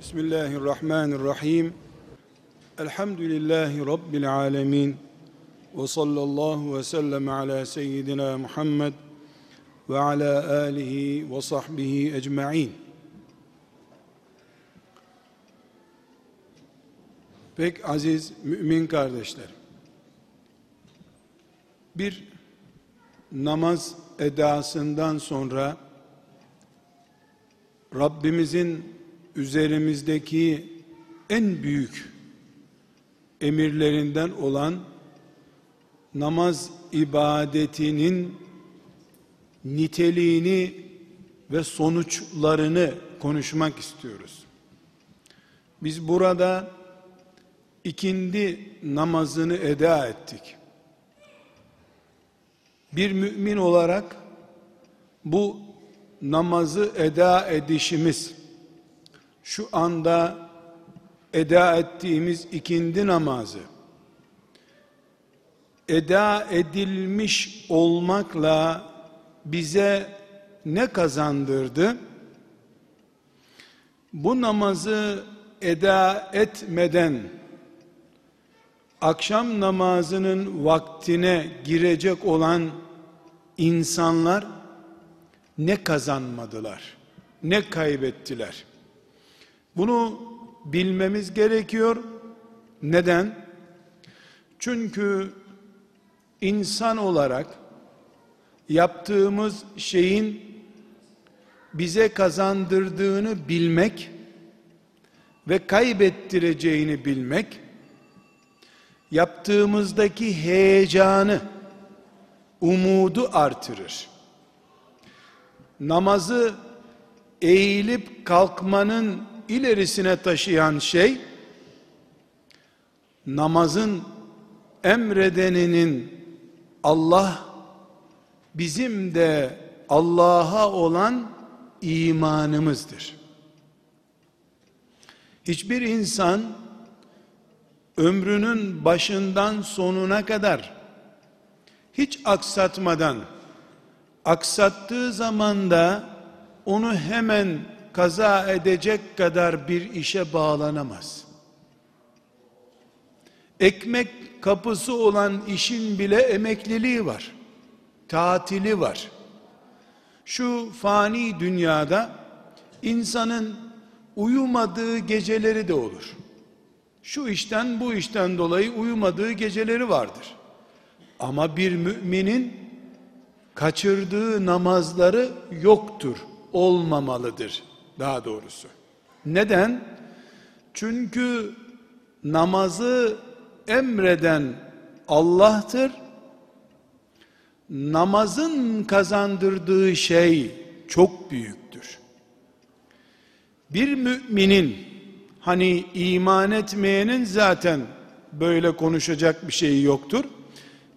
Bismillahirrahmanirrahim. Elhamdülillahi Rabbil alemin. Ve sallallahu ve sellem ala seyyidina Muhammed ve ala alihi ve sahbihi ecma'in. Pek aziz mümin kardeşlerim. Bir namaz edasından sonra Rabbimizin üzerimizdeki en büyük emirlerinden olan namaz ibadetinin niteliğini ve sonuçlarını konuşmak istiyoruz. Biz burada ikindi namazını eda ettik. Bir mümin olarak bu namazı eda edişimiz şu anda eda ettiğimiz ikindi namazı eda edilmiş olmakla bize ne kazandırdı? Bu namazı eda etmeden akşam namazının vaktine girecek olan insanlar ne kazanmadılar? Ne kaybettiler? Bunu bilmemiz gerekiyor. Neden? Çünkü insan olarak yaptığımız şeyin bize kazandırdığını bilmek ve kaybettireceğini bilmek yaptığımızdaki heyecanı umudu artırır. Namazı eğilip kalkmanın ilerisine taşıyan şey namazın emredeninin Allah bizim de Allah'a olan imanımızdır. Hiçbir insan ömrünün başından sonuna kadar hiç aksatmadan aksattığı zamanda onu hemen kaza edecek kadar bir işe bağlanamaz. Ekmek kapısı olan işin bile emekliliği var. Tatili var. Şu fani dünyada insanın uyumadığı geceleri de olur. Şu işten bu işten dolayı uyumadığı geceleri vardır. Ama bir müminin kaçırdığı namazları yoktur, olmamalıdır daha doğrusu. Neden? Çünkü namazı emreden Allah'tır. Namazın kazandırdığı şey çok büyüktür. Bir müminin hani iman etmeyenin zaten böyle konuşacak bir şeyi yoktur.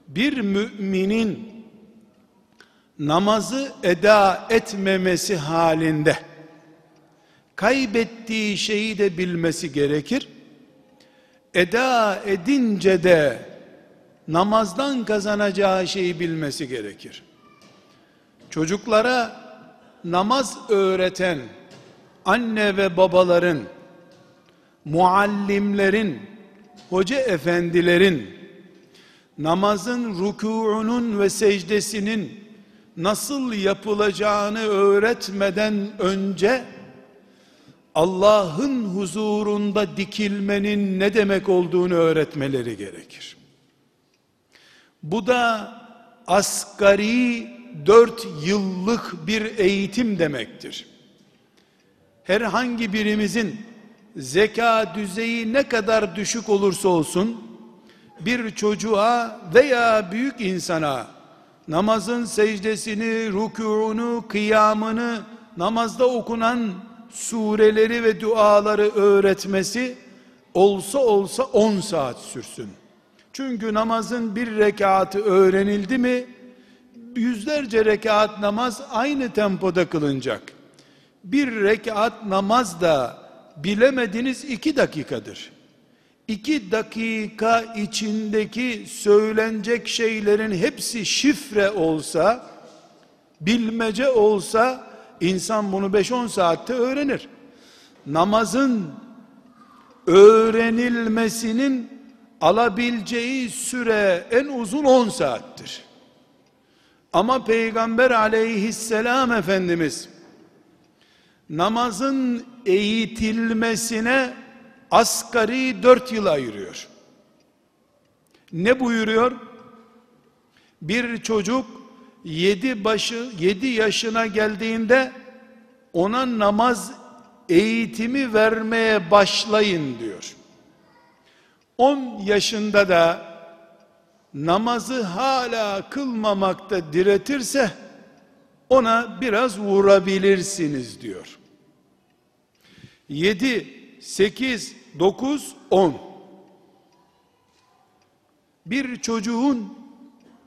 Bir müminin namazı eda etmemesi halinde kaybettiği şeyi de bilmesi gerekir. Eda edince de namazdan kazanacağı şeyi bilmesi gerekir. Çocuklara namaz öğreten anne ve babaların, muallimlerin, hoca efendilerin namazın rükûunun ve secdesinin nasıl yapılacağını öğretmeden önce Allah'ın huzurunda dikilmenin ne demek olduğunu öğretmeleri gerekir. Bu da asgari dört yıllık bir eğitim demektir. Herhangi birimizin zeka düzeyi ne kadar düşük olursa olsun, bir çocuğa veya büyük insana namazın secdesini, rükûunu, kıyamını, namazda okunan sureleri ve duaları öğretmesi olsa olsa 10 saat sürsün. Çünkü namazın bir rekatı öğrenildi mi yüzlerce rekat namaz aynı tempoda kılınacak. Bir rekat namaz da bilemediniz iki dakikadır. İki dakika içindeki söylenecek şeylerin hepsi şifre olsa, bilmece olsa, İnsan bunu 5-10 saatte öğrenir. namazın öğrenilmesinin alabileceği süre en uzun 10 saattir. Ama Peygamber aleyhisselam Efendimiz namazın eğitilmesine asgari dört yıl ayırıyor. Ne buyuruyor? Bir çocuk yedi başı yedi yaşına geldiğinde ona namaz eğitimi vermeye başlayın diyor. 10 yaşında da namazı hala kılmamakta diretirse ona biraz vurabilirsiniz diyor. 7, 8, 9, 10 bir çocuğun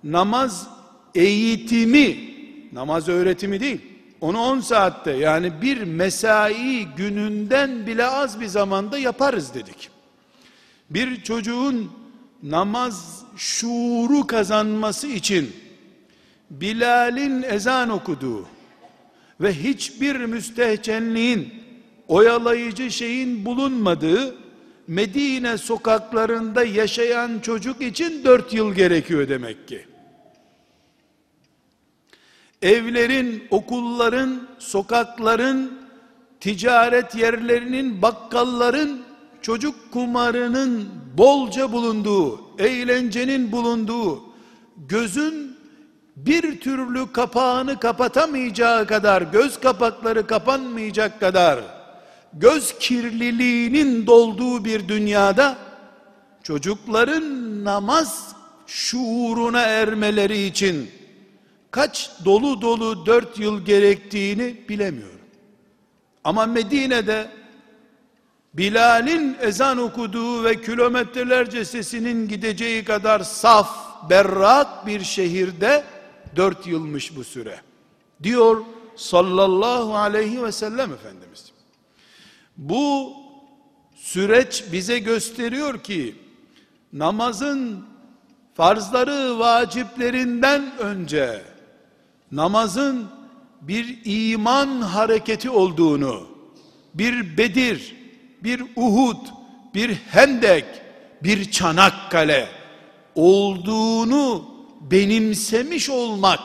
namaz eğitimi namaz öğretimi değil onu 10 saatte yani bir mesai gününden bile az bir zamanda yaparız dedik bir çocuğun namaz şuuru kazanması için Bilal'in ezan okuduğu ve hiçbir müstehcenliğin oyalayıcı şeyin bulunmadığı Medine sokaklarında yaşayan çocuk için dört yıl gerekiyor demek ki. Evlerin, okulların, sokakların, ticaret yerlerinin, bakkalların çocuk kumarının bolca bulunduğu, eğlencenin bulunduğu, gözün bir türlü kapağını kapatamayacağı kadar, göz kapakları kapanmayacak kadar, göz kirliliğinin dolduğu bir dünyada, çocukların namaz şuuruna ermeleri için, kaç dolu dolu dört yıl gerektiğini bilemiyorum. Ama Medine'de, Bilal'in ezan okuduğu ve kilometrelerce sesinin gideceği kadar saf, berrak bir şehirde dört yılmış bu süre. Diyor sallallahu aleyhi ve sellem Efendimiz. Bu süreç bize gösteriyor ki namazın farzları vaciplerinden önce namazın bir iman hareketi olduğunu, bir Bedir, bir Uhud, bir Hendek, bir Çanakkale olduğunu benimsemiş olmak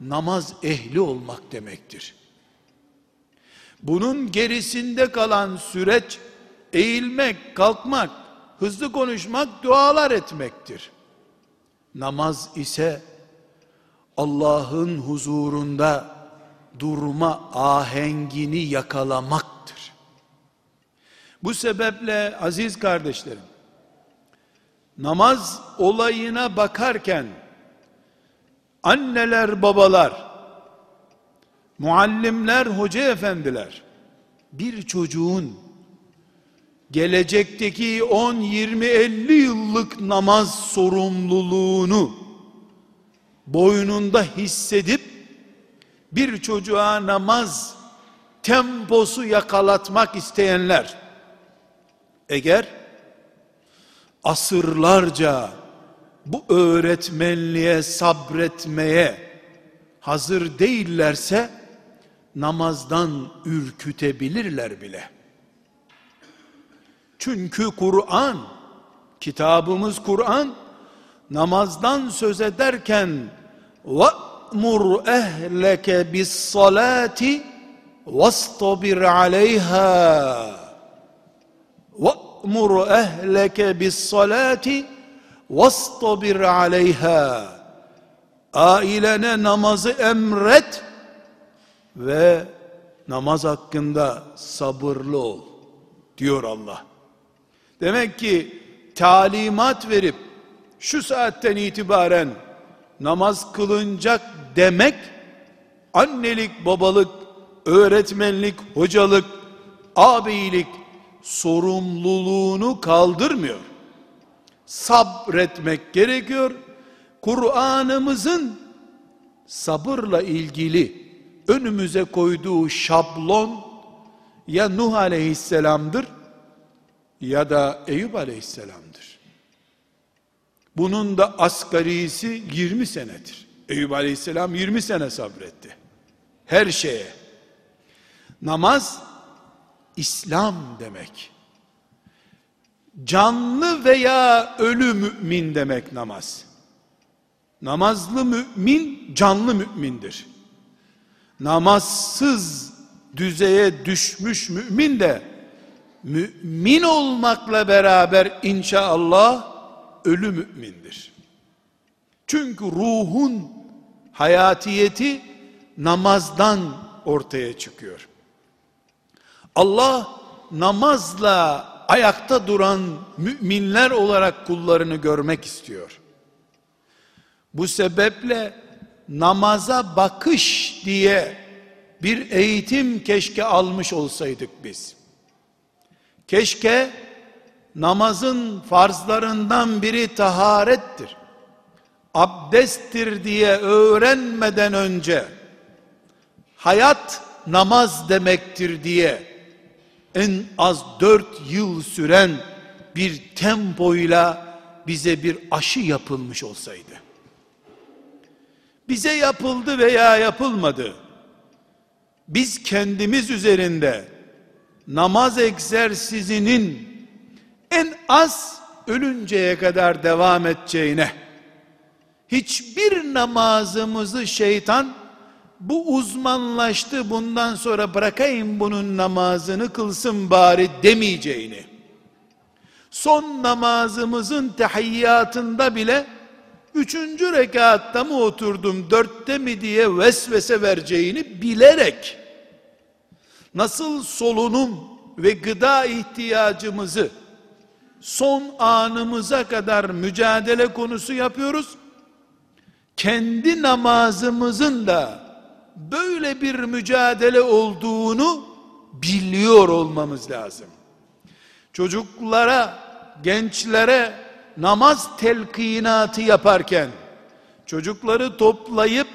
namaz ehli olmak demektir. Bunun gerisinde kalan süreç eğilmek, kalkmak, hızlı konuşmak, dualar etmektir. Namaz ise Allah'ın huzurunda durma ahengini yakalamak bu sebeple aziz kardeşlerim, namaz olayına bakarken, anneler, babalar, muallimler, hoca efendiler, bir çocuğun gelecekteki 10, 20, 50 yıllık namaz sorumluluğunu boynunda hissedip bir çocuğa namaz temposu yakalatmak isteyenler eğer asırlarca bu öğretmenliğe sabretmeye hazır değillerse namazdan ürkütebilirler bile. Çünkü Kur'an, kitabımız Kur'an, namazdan söz ederken وَأْمُرْ اَهْلَكَ بِالصَّلَاةِ وَاسْطَبِرْ عَلَيْهَا وَأْمُرْ اَهْلَكَ بِالصَّلَاةِ وَاسْطَبِرْ عَلَيْهَا Ailene namazı emret ve namaz hakkında sabırlı ol diyor Allah. Demek ki talimat verip şu saatten itibaren namaz kılınacak demek annelik, babalık, öğretmenlik, hocalık, ağabeylik, sorumluluğunu kaldırmıyor. Sabretmek gerekiyor. Kur'an'ımızın sabırla ilgili önümüze koyduğu şablon ya Nuh aleyhisselamdır ya da Eyüp aleyhisselamdır. Bunun da asgarisi 20 senedir. Eyüp aleyhisselam 20 sene sabretti. Her şeye. Namaz İslam demek. Canlı veya ölü mümin demek namaz. Namazlı mümin canlı mümindir. Namazsız düzeye düşmüş mümin de mümin olmakla beraber inşallah ölü mümindir. Çünkü ruhun hayatiyeti namazdan ortaya çıkıyor. Allah namazla ayakta duran müminler olarak kullarını görmek istiyor. Bu sebeple namaza bakış diye bir eğitim keşke almış olsaydık biz. Keşke namazın farzlarından biri taharettir. Abdesttir diye öğrenmeden önce hayat namaz demektir diye en az dört yıl süren bir tempoyla bize bir aşı yapılmış olsaydı. Bize yapıldı veya yapılmadı. Biz kendimiz üzerinde namaz egzersizinin en az ölünceye kadar devam edeceğine. Hiçbir namazımızı şeytan bu uzmanlaştı bundan sonra bırakayım bunun namazını kılsın bari demeyeceğini. Son namazımızın tehiyyatında bile üçüncü rekatta mı oturdum dörtte mi diye vesvese vereceğini bilerek nasıl solunum ve gıda ihtiyacımızı son anımıza kadar mücadele konusu yapıyoruz. Kendi namazımızın da böyle bir mücadele olduğunu biliyor olmamız lazım. Çocuklara, gençlere namaz telkinatı yaparken çocukları toplayıp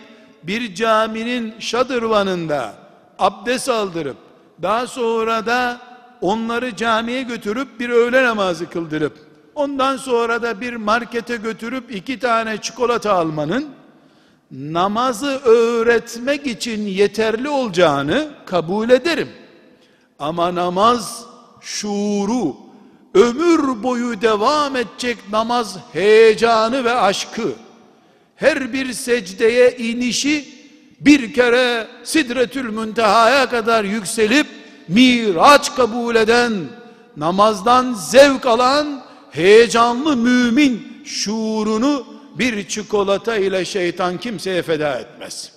bir caminin şadırvanında abdest aldırıp daha sonra da onları camiye götürüp bir öğle namazı kıldırıp ondan sonra da bir markete götürüp iki tane çikolata almanın namazı öğretmek için yeterli olacağını kabul ederim. Ama namaz şuuru, ömür boyu devam edecek namaz heyecanı ve aşkı, her bir secdeye inişi bir kere sidretül müntehaya kadar yükselip miraç kabul eden, namazdan zevk alan, heyecanlı mümin şuurunu bir çikolata ile şeytan kimseye feda etmez.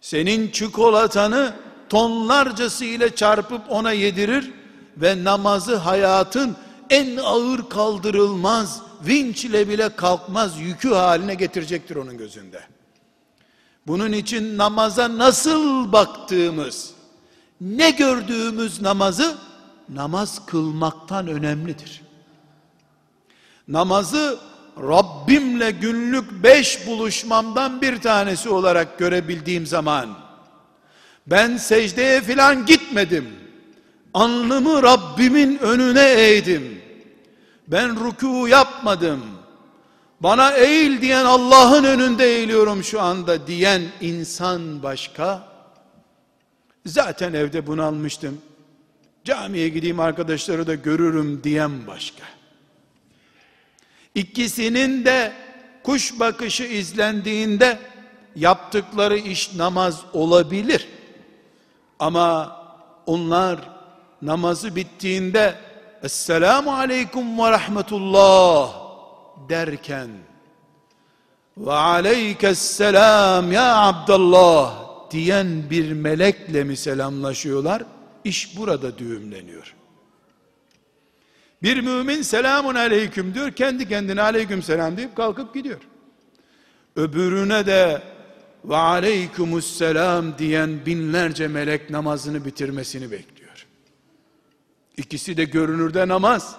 Senin çikolatanı tonlarcası ile çarpıp ona yedirir ve namazı hayatın en ağır kaldırılmaz, vinç ile bile kalkmaz yükü haline getirecektir onun gözünde. Bunun için namaza nasıl baktığımız, ne gördüğümüz namazı namaz kılmaktan önemlidir. Namazı Rabbimle günlük beş buluşmamdan bir tanesi olarak görebildiğim zaman ben secdeye filan gitmedim. Alnımı Rabbimin önüne eğdim. Ben ruku yapmadım. Bana eğil diyen Allah'ın önünde eğiliyorum şu anda diyen insan başka. Zaten evde bunalmıştım. Camiye gideyim arkadaşları da görürüm diyen başka. İkisinin de kuş bakışı izlendiğinde yaptıkları iş namaz olabilir. Ama onlar namazı bittiğinde Esselamu Aleyküm ve Rahmetullah derken ve aleykesselam ya Abdullah diyen bir melekle mi selamlaşıyorlar? İş burada düğümleniyor. Bir mümin selamun aleyküm diyor, kendi kendine aleyküm selam deyip kalkıp gidiyor. Öbürüne de ve aleykümüsselam diyen binlerce melek namazını bitirmesini bekliyor. İkisi de görünürde namaz.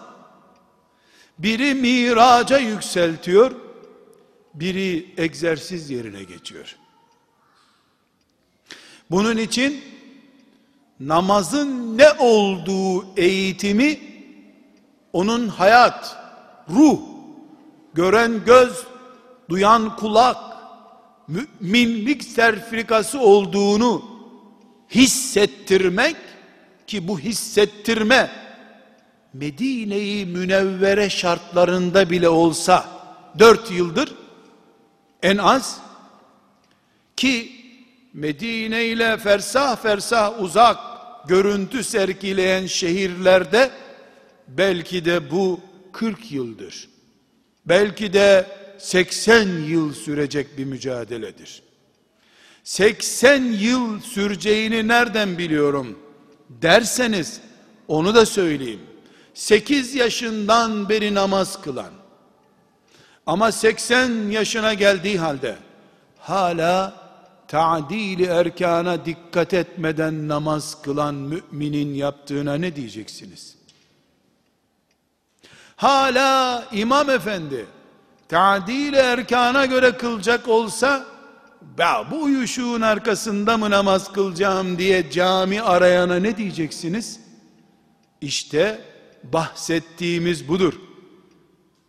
Biri miraca yükseltiyor, biri egzersiz yerine geçiyor. Bunun için namazın ne olduğu eğitimi onun hayat, ruh, gören göz, duyan kulak, müminlik sertifikası olduğunu hissettirmek ki bu hissettirme Medine-i Münevvere şartlarında bile olsa dört yıldır en az ki Medine ile fersah fersah uzak görüntü sergileyen şehirlerde belki de bu 40 yıldır. Belki de 80 yıl sürecek bir mücadeledir. 80 yıl süreceğini nereden biliyorum derseniz onu da söyleyeyim. 8 yaşından beri namaz kılan ama 80 yaşına geldiği halde hala ta'dili erkana dikkat etmeden namaz kılan müminin yaptığına ne diyeceksiniz? Hala imam efendi ta'dili erkana göre kılacak olsa ben bu uyuşuğun arkasında mı namaz kılacağım diye cami arayana ne diyeceksiniz? İşte bahsettiğimiz budur.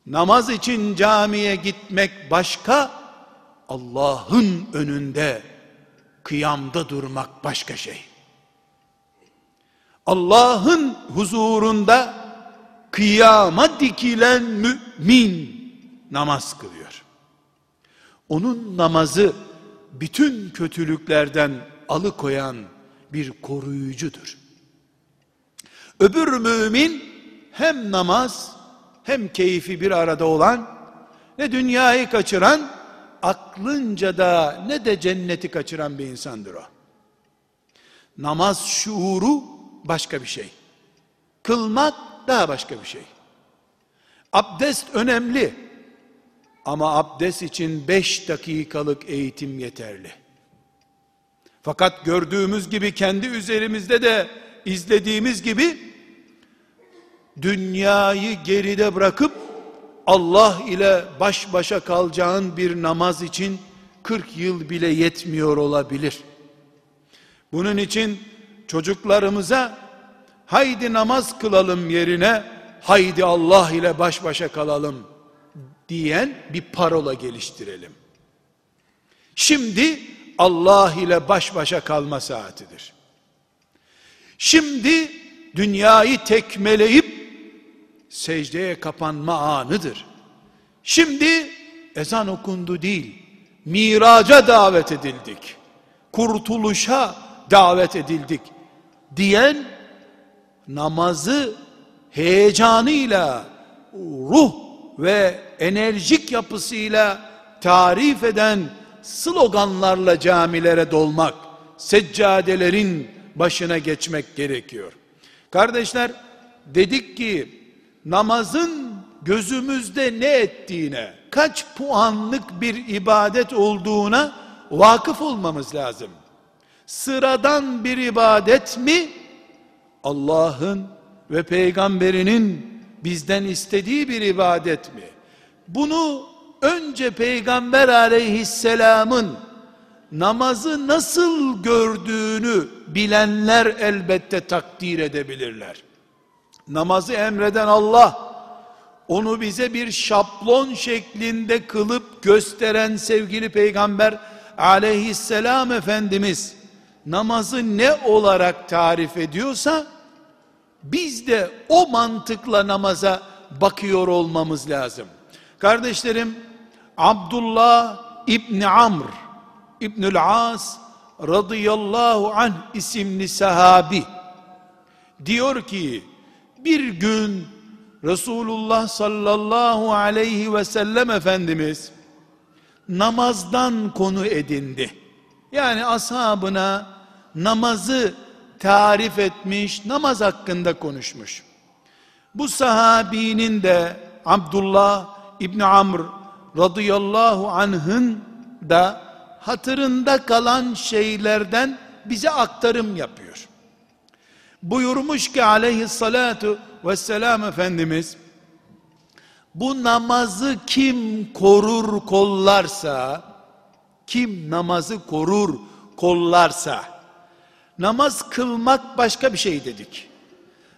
Namaz için camiye gitmek başka, Allah'ın önünde kıyamda durmak başka şey. Allah'ın huzurunda kıyama dikilen mümin namaz kılıyor. Onun namazı bütün kötülüklerden alıkoyan bir koruyucudur. Öbür mümin hem namaz hem keyfi bir arada olan ne dünyayı kaçıran aklınca da ne de cenneti kaçıran bir insandır o. Namaz şuuru başka bir şey. Kılmak daha başka bir şey. Abdest önemli. Ama abdest için beş dakikalık eğitim yeterli. Fakat gördüğümüz gibi kendi üzerimizde de izlediğimiz gibi dünyayı geride bırakıp Allah ile baş başa kalacağın bir namaz için 40 yıl bile yetmiyor olabilir. Bunun için çocuklarımıza haydi namaz kılalım yerine haydi Allah ile baş başa kalalım diyen bir parola geliştirelim. Şimdi Allah ile baş başa kalma saatidir. Şimdi dünyayı tekmeleyip secdeye kapanma anıdır. Şimdi ezan okundu değil, miraca davet edildik. Kurtuluşa davet edildik diyen namazı heyecanıyla ruh ve enerjik yapısıyla tarif eden sloganlarla camilere dolmak, seccadelerin başına geçmek gerekiyor. Kardeşler, dedik ki namazın gözümüzde ne ettiğine, kaç puanlık bir ibadet olduğuna vakıf olmamız lazım. Sıradan bir ibadet mi? Allah'ın ve peygamberinin bizden istediği bir ibadet mi? Bunu önce peygamber aleyhisselamın namazı nasıl gördüğünü bilenler elbette takdir edebilirler. Namazı emreden Allah, onu bize bir şablon şeklinde kılıp gösteren sevgili peygamber aleyhisselam efendimiz namazı ne olarak tarif ediyorsa biz de o mantıkla namaza bakıyor olmamız lazım. Kardeşlerim Abdullah İbni Amr İbnül As radıyallahu anh isimli sahabi diyor ki bir gün Resulullah sallallahu aleyhi ve sellem Efendimiz namazdan konu edindi. Yani ashabına namazı tarif etmiş, namaz hakkında konuşmuş. Bu sahabinin de Abdullah İbni Amr radıyallahu anh'ın da hatırında kalan şeylerden bize aktarım yapıyor. Buyurmuş ki aleyhissalatu vesselam Efendimiz, bu namazı kim korur kollarsa, kim namazı korur kollarsa, namaz kılmak başka bir şey dedik.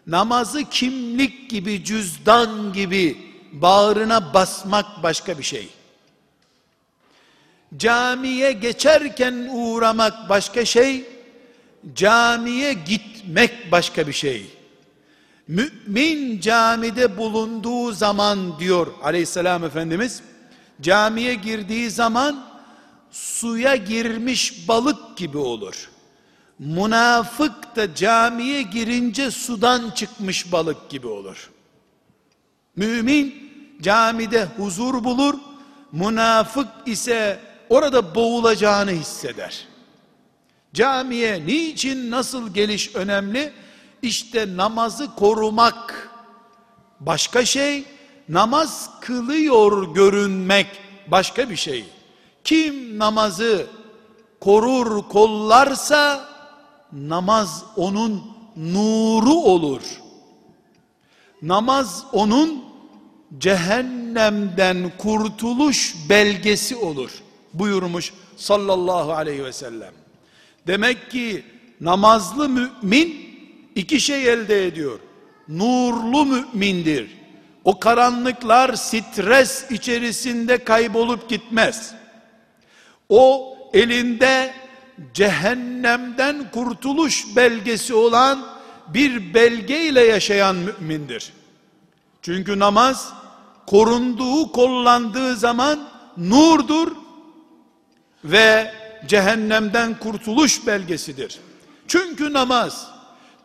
Namazı kimlik gibi, cüzdan gibi bağrına basmak başka bir şey. Camiye geçerken uğramak başka şey, camiye gitmek başka bir şey. Mümin camide bulunduğu zaman diyor aleyhisselam efendimiz, camiye girdiği zaman suya girmiş balık gibi olur. Münafık da camiye girince sudan çıkmış balık gibi olur. Mümin camide huzur bulur, münafık ise orada boğulacağını hisseder. Camiye niçin nasıl geliş önemli? İşte namazı korumak başka şey, namaz kılıyor görünmek başka bir şey. Kim namazı korur kollarsa namaz onun nuru olur. Namaz onun cehennemden kurtuluş belgesi olur buyurmuş sallallahu aleyhi ve sellem. Demek ki namazlı mümin iki şey elde ediyor. Nurlu mümindir. O karanlıklar stres içerisinde kaybolup gitmez. O elinde cehennemden kurtuluş belgesi olan bir belge ile yaşayan mümindir. Çünkü namaz korunduğu, kollandığı zaman nurdur ve cehennemden kurtuluş belgesidir. Çünkü namaz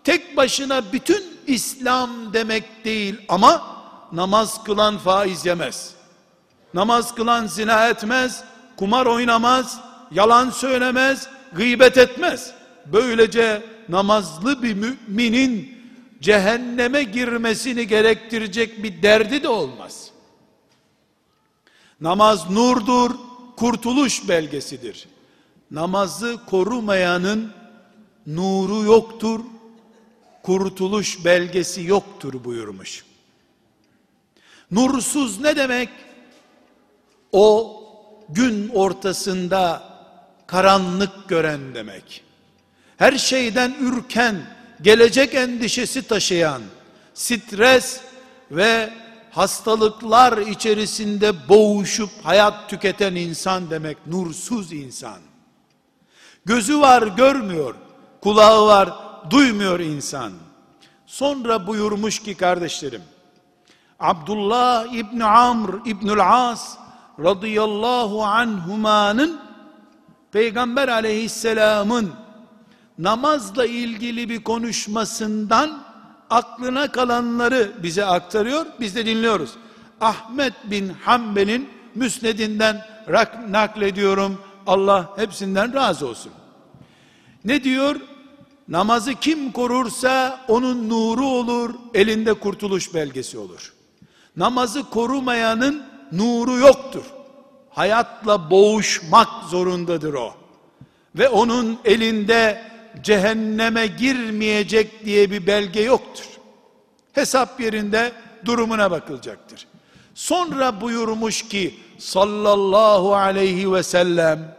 tek başına bütün İslam demek değil ama namaz kılan faiz yemez. Namaz kılan zina etmez, kumar oynamaz, yalan söylemez, gıybet etmez. Böylece namazlı bir müminin cehenneme girmesini gerektirecek bir derdi de olmaz. Namaz nurdur, kurtuluş belgesidir. Namazı korumayanın nuru yoktur, kurtuluş belgesi yoktur buyurmuş. Nursuz ne demek? O gün ortasında karanlık gören demek. Her şeyden ürken, gelecek endişesi taşıyan, stres ve hastalıklar içerisinde boğuşup hayat tüketen insan demek nursuz insan. Gözü var görmüyor, kulağı var duymuyor insan. Sonra buyurmuş ki kardeşlerim, Abdullah İbni Amr İbnül As radıyallahu anhumanın Peygamber aleyhisselamın namazla ilgili bir konuşmasından aklına kalanları bize aktarıyor. Biz de dinliyoruz. Ahmet bin Hanbel'in müsnedinden naklediyorum. Allah hepsinden razı olsun. Ne diyor? Namazı kim korursa onun nuru olur, elinde kurtuluş belgesi olur. Namazı korumayanın nuru yoktur. Hayatla boğuşmak zorundadır o. Ve onun elinde cehenneme girmeyecek diye bir belge yoktur. Hesap yerinde durumuna bakılacaktır. Sonra buyurmuş ki sallallahu aleyhi ve sellem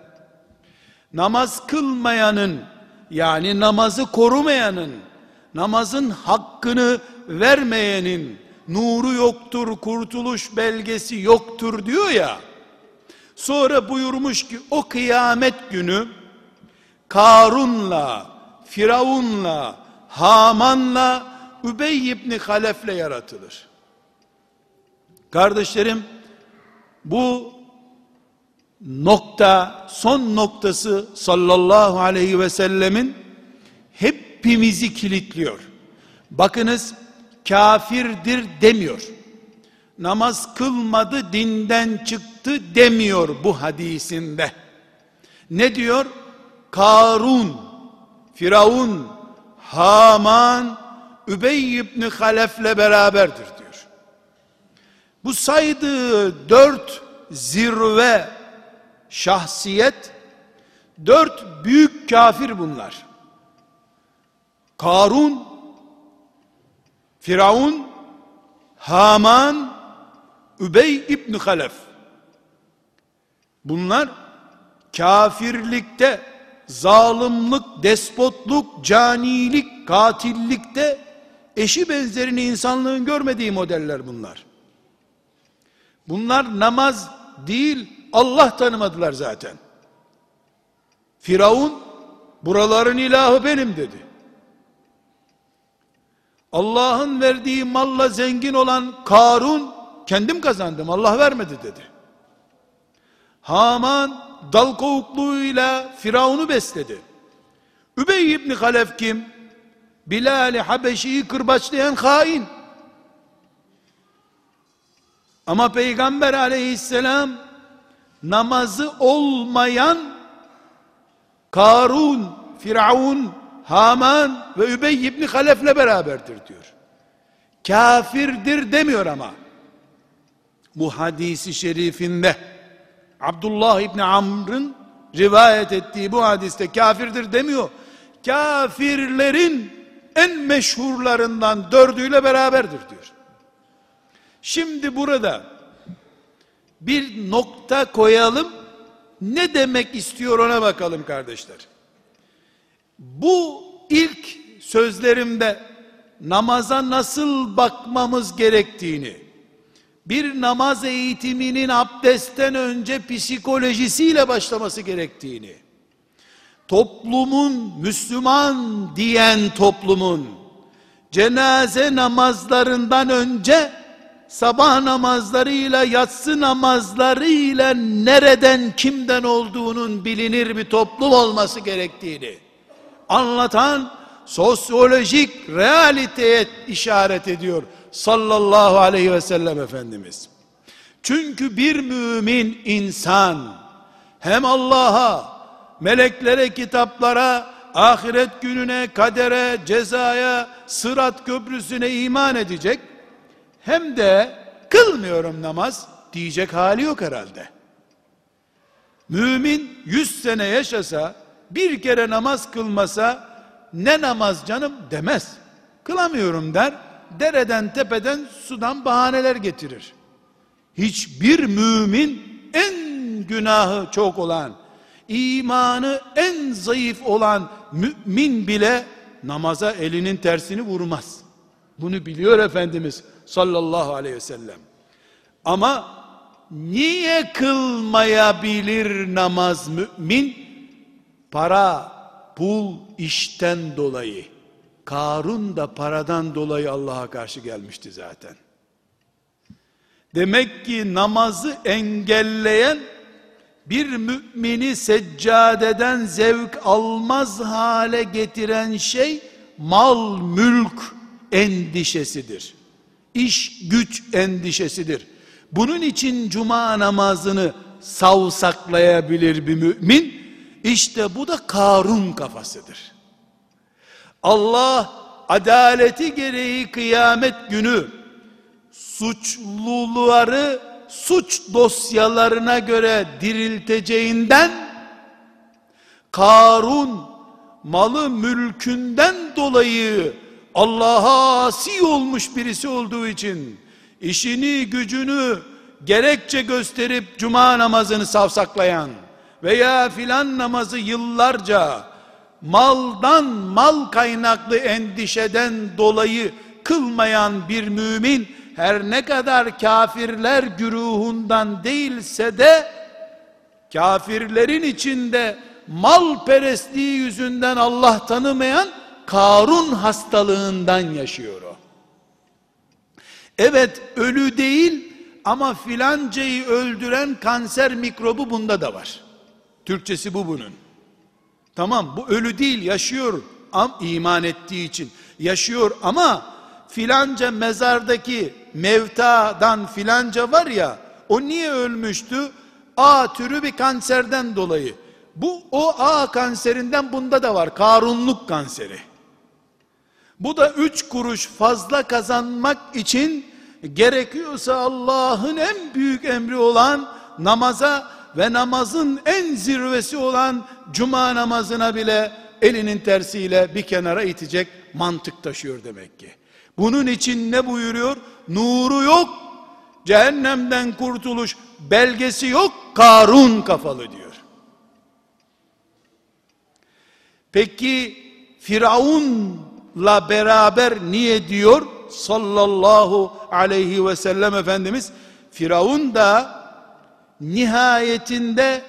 namaz kılmayanın yani namazı korumayanın namazın hakkını vermeyenin nuru yoktur, kurtuluş belgesi yoktur diyor ya. Sonra buyurmuş ki o kıyamet günü Karun'la, Firavun'la, Haman'la, Übey ibn Halef'le yaratılır. Kardeşlerim, bu nokta, son noktası sallallahu aleyhi ve sellemin hepimizi kilitliyor. Bakınız, kafirdir demiyor. Namaz kılmadı, dinden çıktı demiyor bu hadisinde. Ne diyor? Karun, Firavun, Haman, Übey ibn Halef'le beraberdir diyor. Bu saydığı dört zirve şahsiyet, dört büyük kafir bunlar. Karun, Firavun, Haman, Übey ibn Halef. Bunlar kafirlikte zalimlik, despotluk, canilik, katillikte eşi benzerini insanlığın görmediği modeller bunlar. Bunlar namaz değil, Allah tanımadılar zaten. Firavun Buraların ilahı benim dedi. Allah'ın verdiği malla zengin olan Karun kendim kazandım Allah vermedi dedi. Haman dal kovukluğuyla Firavun'u besledi. Übey ibn Halef kim? Bilal-i Habeşi'yi kırbaçlayan hain. Ama Peygamber aleyhisselam namazı olmayan Karun, Firavun, Haman ve Übey ibn Halef'le beraberdir diyor. Kafirdir demiyor ama. Bu hadisi şerifinde Abdullah ibn Amr'ın rivayet ettiği bu hadiste kafirdir demiyor. Kafirlerin en meşhurlarından dördüyle beraberdir diyor. Şimdi burada bir nokta koyalım. Ne demek istiyor ona bakalım kardeşler. Bu ilk sözlerimde namaza nasıl bakmamız gerektiğini, bir namaz eğitiminin abdestten önce psikolojisiyle başlaması gerektiğini, toplumun, Müslüman diyen toplumun, cenaze namazlarından önce, sabah namazlarıyla, yatsı namazlarıyla nereden, kimden olduğunun bilinir bir toplum olması gerektiğini, anlatan, sosyolojik realiteye işaret ediyor sallallahu aleyhi ve sellem Efendimiz. Çünkü bir mümin insan hem Allah'a, meleklere, kitaplara, ahiret gününe, kadere, cezaya, sırat köprüsüne iman edecek. Hem de kılmıyorum namaz diyecek hali yok herhalde. Mümin yüz sene yaşasa, bir kere namaz kılmasa, ne namaz canım demez. Kılamıyorum der dereden tepeden sudan bahaneler getirir. Hiçbir mümin en günahı çok olan, imanı en zayıf olan mümin bile namaza elinin tersini vurmaz. Bunu biliyor Efendimiz sallallahu aleyhi ve sellem. Ama niye kılmayabilir namaz mümin? Para, pul, işten dolayı. Karun da paradan dolayı Allah'a karşı gelmişti zaten. Demek ki namazı engelleyen bir mümini seccadeden zevk almaz hale getiren şey mal mülk endişesidir. İş güç endişesidir. Bunun için cuma namazını savsaklayabilir bir mümin. İşte bu da Karun kafasıdır. Allah adaleti gereği kıyamet günü suçluları suç dosyalarına göre dirilteceğinden Karun malı mülkünden dolayı Allah'a asi olmuş birisi olduğu için işini gücünü gerekçe gösterip cuma namazını savsaklayan veya filan namazı yıllarca maldan mal kaynaklı endişeden dolayı kılmayan bir mümin her ne kadar kafirler güruhundan değilse de kafirlerin içinde mal perestliği yüzünden Allah tanımayan Karun hastalığından yaşıyor o. Evet ölü değil ama filancayı öldüren kanser mikrobu bunda da var. Türkçesi bu bunun. Tamam bu ölü değil yaşıyor am iman ettiği için yaşıyor ama filanca mezardaki mevtadan filanca var ya o niye ölmüştü? A türü bir kanserden dolayı. Bu o A kanserinden bunda da var. Karunluk kanseri. Bu da üç kuruş fazla kazanmak için gerekiyorsa Allah'ın en büyük emri olan namaza ve namazın en zirvesi olan cuma namazına bile elinin tersiyle bir kenara itecek mantık taşıyor demek ki. Bunun için ne buyuruyor? Nuru yok, cehennemden kurtuluş belgesi yok, Karun kafalı diyor. Peki Firavun'la beraber niye diyor sallallahu aleyhi ve sellem Efendimiz? Firavun da nihayetinde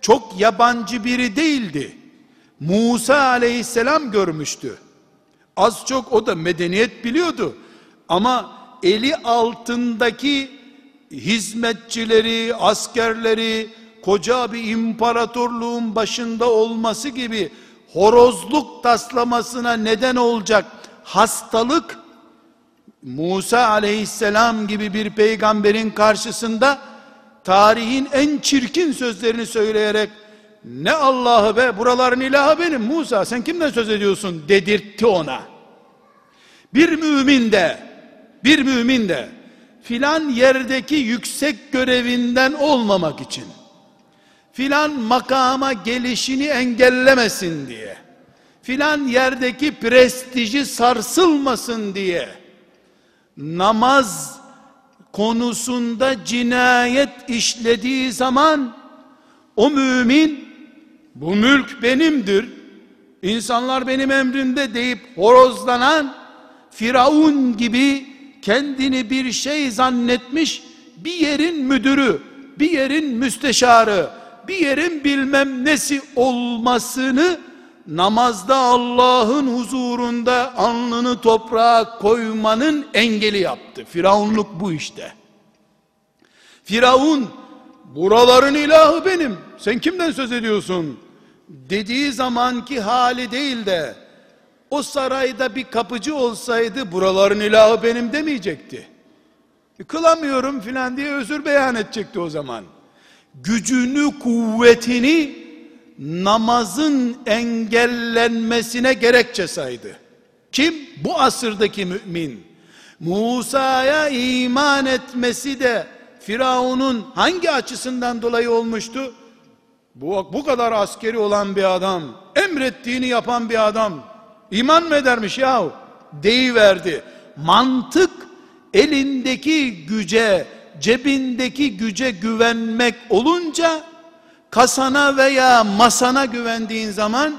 çok yabancı biri değildi. Musa aleyhisselam görmüştü. Az çok o da medeniyet biliyordu. Ama eli altındaki hizmetçileri, askerleri, koca bir imparatorluğun başında olması gibi horozluk taslamasına neden olacak hastalık Musa aleyhisselam gibi bir peygamberin karşısında tarihin en çirkin sözlerini söyleyerek ne Allah'ı be buraların ilahı benim Musa sen kimden söz ediyorsun dedirtti ona. Bir mümin de bir mümin de filan yerdeki yüksek görevinden olmamak için filan makama gelişini engellemesin diye. Filan yerdeki prestiji sarsılmasın diye. Namaz konusunda cinayet işlediği zaman o mümin bu mülk benimdir insanlar benim emrimde deyip horozlanan Firavun gibi kendini bir şey zannetmiş bir yerin müdürü bir yerin müsteşarı bir yerin bilmem nesi olmasını namazda Allah'ın huzurunda alnını toprağa koymanın engeli yaptı. Firavunluk bu işte. Firavun buraların ilahı benim. Sen kimden söz ediyorsun? Dediği zamanki hali değil de o sarayda bir kapıcı olsaydı buraların ilahı benim demeyecekti. E, kılamıyorum filan diye özür beyan edecekti o zaman. Gücünü, kuvvetini namazın engellenmesine gerekçe saydı. Kim? Bu asırdaki mümin. Musa'ya iman etmesi de Firavun'un hangi açısından dolayı olmuştu? Bu, bu kadar askeri olan bir adam, emrettiğini yapan bir adam, iman mı edermiş yahu? Deyiverdi. Mantık elindeki güce, cebindeki güce güvenmek olunca kasana veya masana güvendiğin zaman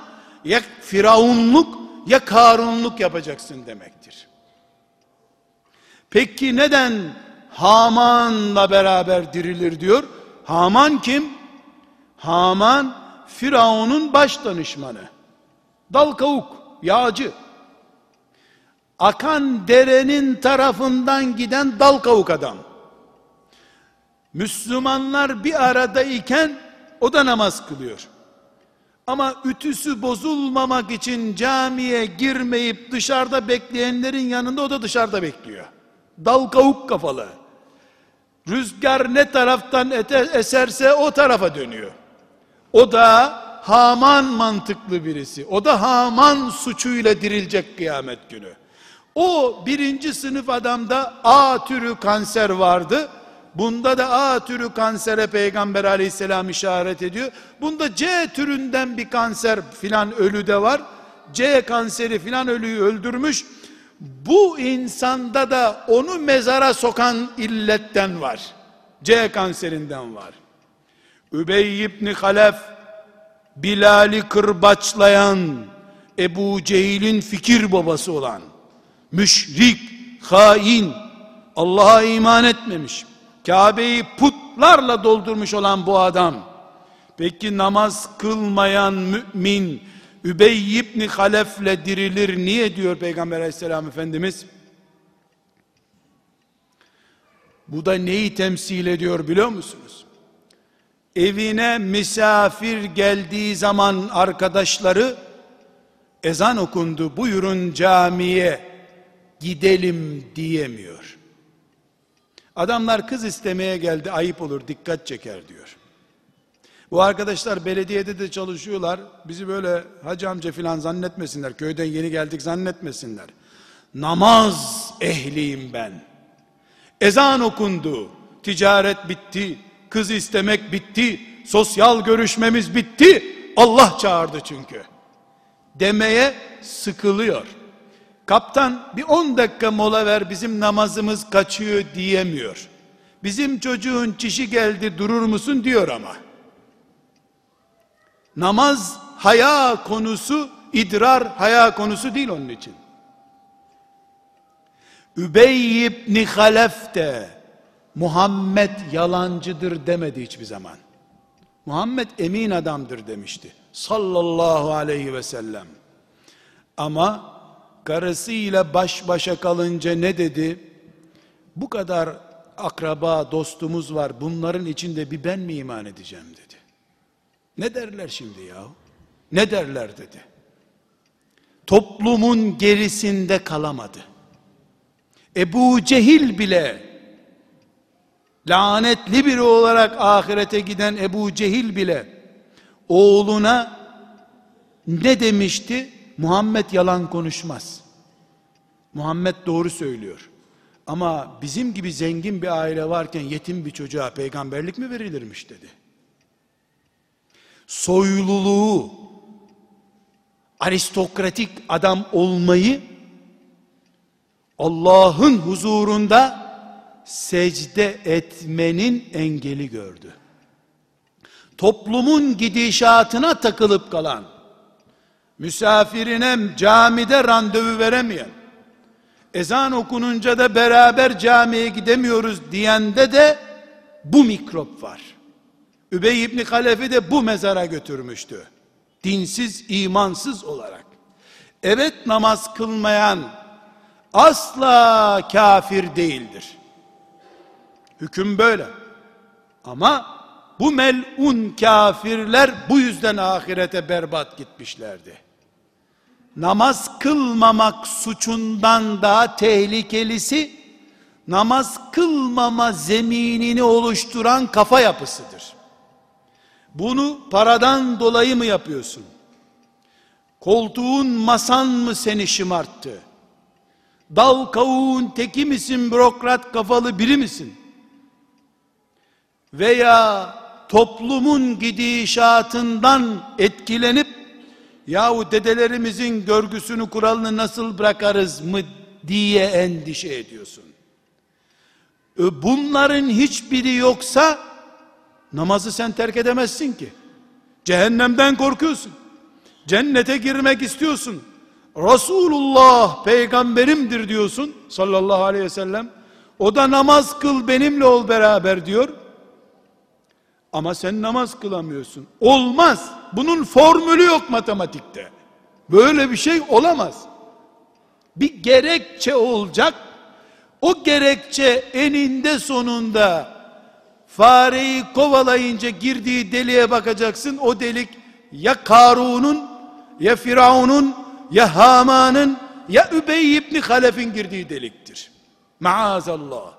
ya firavunluk ya karunluk yapacaksın demektir. Peki neden Haman'la beraber dirilir diyor? Haman kim? Haman Firavun'un baş danışmanı. Dal kavuk, yağcı. Akan derenin tarafından giden dal kavuk adam. Müslümanlar bir arada iken o da namaz kılıyor. Ama ütüsü bozulmamak için camiye girmeyip dışarıda bekleyenlerin yanında o da dışarıda bekliyor. Dal kavuk kafalı. Rüzgar ne taraftan eserse o tarafa dönüyor. O da Haman mantıklı birisi. O da Haman suçuyla dirilecek kıyamet günü. O birinci sınıf adamda A türü kanser vardı. Bunda da A türü kansere peygamber aleyhisselam işaret ediyor. Bunda C türünden bir kanser filan ölü de var. C kanseri filan ölüyü öldürmüş. Bu insanda da onu mezara sokan illetten var. C kanserinden var. Übey ibn Halef Bilal'i kırbaçlayan Ebu Cehil'in fikir babası olan müşrik, hain, Allah'a iman etmemiş Kabe'yi putlarla doldurmuş olan bu adam, peki namaz kılmayan mümin, Übey ibn Halef'le dirilir niye diyor Peygamber aleyhisselam Efendimiz? Bu da neyi temsil ediyor biliyor musunuz? Evine misafir geldiği zaman arkadaşları ezan okundu buyurun camiye gidelim diyemiyor. Adamlar kız istemeye geldi ayıp olur dikkat çeker diyor. Bu arkadaşlar belediyede de çalışıyorlar. Bizi böyle hacı amca filan zannetmesinler. Köyden yeni geldik zannetmesinler. Namaz ehliyim ben. Ezan okundu. Ticaret bitti. Kız istemek bitti. Sosyal görüşmemiz bitti. Allah çağırdı çünkü. Demeye sıkılıyor. Kaptan bir 10 dakika mola ver bizim namazımız kaçıyor diyemiyor. Bizim çocuğun çişi geldi durur musun diyor ama. Namaz haya konusu, idrar haya konusu değil onun için. Übey ibn Halef de Muhammed yalancıdır demedi hiçbir zaman. Muhammed emin adamdır demişti. sallallahu aleyhi ve sellem. Ama karısıyla baş başa kalınca ne dedi? Bu kadar akraba, dostumuz var. Bunların içinde bir ben mi iman edeceğim dedi. Ne derler şimdi ya? Ne derler dedi. Toplumun gerisinde kalamadı. Ebu Cehil bile lanetli biri olarak ahirete giden Ebu Cehil bile oğluna ne demişti? Muhammed yalan konuşmaz. Muhammed doğru söylüyor. Ama bizim gibi zengin bir aile varken yetim bir çocuğa peygamberlik mi verilirmiş dedi. Soyluluğu, aristokratik adam olmayı Allah'ın huzurunda secde etmenin engeli gördü. Toplumun gidişatına takılıp kalan, misafirine camide randevu veremeyen, ezan okununca da beraber camiye gidemiyoruz diyende de bu mikrop var. Übey İbni Halef'i de bu mezara götürmüştü. Dinsiz, imansız olarak. Evet namaz kılmayan asla kafir değildir. Hüküm böyle. Ama bu melun kafirler bu yüzden ahirete berbat gitmişlerdi namaz kılmamak suçundan daha tehlikelisi namaz kılmama zeminini oluşturan kafa yapısıdır. Bunu paradan dolayı mı yapıyorsun? Koltuğun masan mı seni şımarttı? Dal kavuğun teki misin bürokrat kafalı biri misin? Veya toplumun gidişatından etkilenip yahu dedelerimizin görgüsünü kuralını nasıl bırakarız mı diye endişe ediyorsun. Bunların hiçbiri yoksa namazı sen terk edemezsin ki. Cehennemden korkuyorsun. Cennete girmek istiyorsun. Resulullah peygamberimdir diyorsun sallallahu aleyhi ve sellem. O da namaz kıl benimle ol beraber diyor. Ama sen namaz kılamıyorsun. Olmaz. Bunun formülü yok matematikte. Böyle bir şey olamaz. Bir gerekçe olacak. O gerekçe eninde sonunda fareyi kovalayınca girdiği deliğe bakacaksın. O delik ya Karun'un ya Firavun'un ya Haman'ın ya Übey ibn Halef'in girdiği deliktir. Maazallah.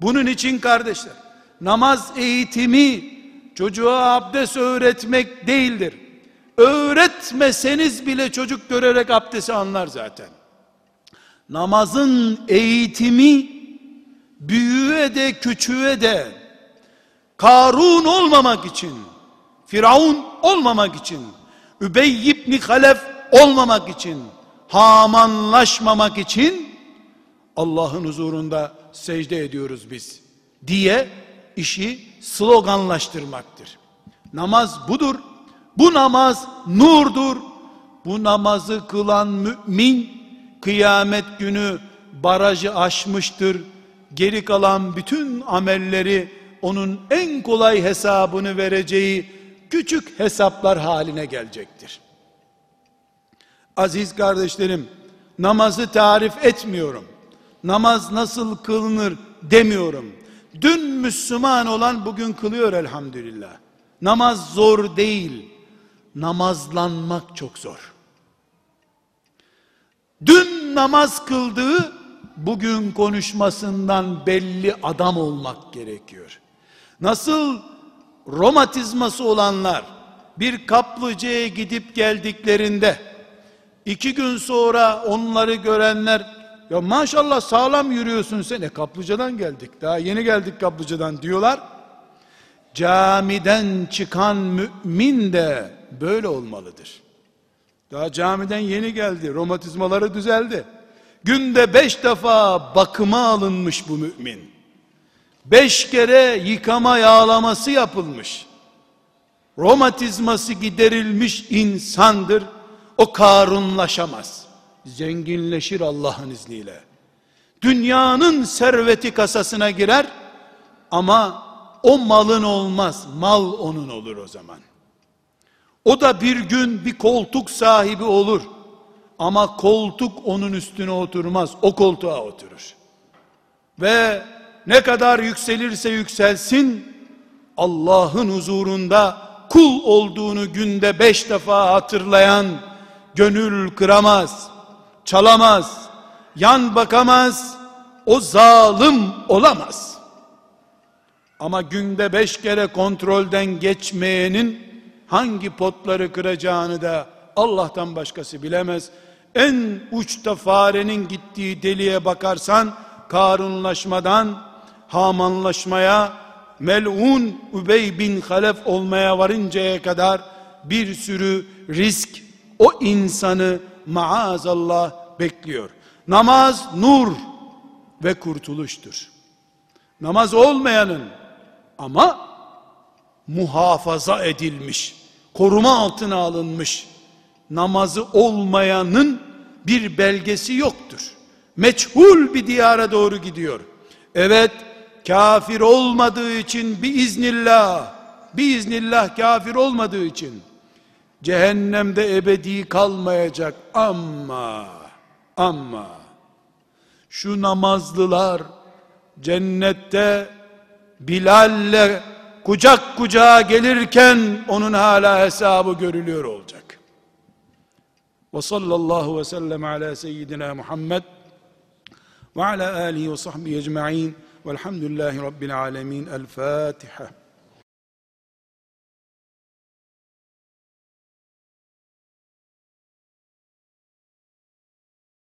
Bunun için kardeşler namaz eğitimi çocuğa abdest öğretmek değildir. Öğretmeseniz bile çocuk görerek abdesti anlar zaten. Namazın eğitimi büyüğe de küçüğe de Karun olmamak için, Firavun olmamak için, Übey ibn Halef olmamak için, Hamanlaşmamak için Allah'ın huzurunda secde ediyoruz biz diye işi sloganlaştırmaktır. Namaz budur. Bu namaz nurdur. Bu namazı kılan mümin kıyamet günü barajı aşmıştır. Geri kalan bütün amelleri onun en kolay hesabını vereceği küçük hesaplar haline gelecektir. Aziz kardeşlerim, namazı tarif etmiyorum. Namaz nasıl kılınır demiyorum. Dün Müslüman olan bugün kılıyor elhamdülillah. Namaz zor değil. Namazlanmak çok zor. Dün namaz kıldığı bugün konuşmasından belli adam olmak gerekiyor. Nasıl romatizması olanlar bir kaplıcaya gidip geldiklerinde iki gün sonra onları görenler ya maşallah sağlam yürüyorsun sen. E kaplıcadan geldik. Daha yeni geldik kaplıcadan diyorlar. Camiden çıkan mümin de böyle olmalıdır. Daha camiden yeni geldi. Romatizmaları düzeldi. Günde beş defa bakıma alınmış bu mümin. Beş kere yıkama yağlaması yapılmış. Romatizması giderilmiş insandır. O karunlaşamaz zenginleşir Allah'ın izniyle. Dünyanın serveti kasasına girer ama o malın olmaz. Mal onun olur o zaman. O da bir gün bir koltuk sahibi olur. Ama koltuk onun üstüne oturmaz. O koltuğa oturur. Ve ne kadar yükselirse yükselsin Allah'ın huzurunda kul olduğunu günde beş defa hatırlayan gönül kıramaz, çalamaz, yan bakamaz, o zalim olamaz. Ama günde beş kere kontrolden geçmeyenin hangi potları kıracağını da Allah'tan başkası bilemez. En uçta farenin gittiği deliğe bakarsan karunlaşmadan hamanlaşmaya melun Übey bin Halef olmaya varıncaya kadar bir sürü risk o insanı maazallah bekliyor. Namaz nur ve kurtuluştur. Namaz olmayanın ama muhafaza edilmiş, koruma altına alınmış namazı olmayanın bir belgesi yoktur. Meçhul bir diyara doğru gidiyor. Evet, kafir olmadığı için biiznillah, biiznillah kafir olmadığı için cehennemde ebedi kalmayacak ama ama şu namazlılar cennette Bilal'le kucak kucağa gelirken onun hala hesabı görülüyor olacak. Ve sallallahu ve sellem ala seyyidina Muhammed ve ala alihi ve sahbihi ecma'in velhamdülillahi rabbil alemin. El Fatiha.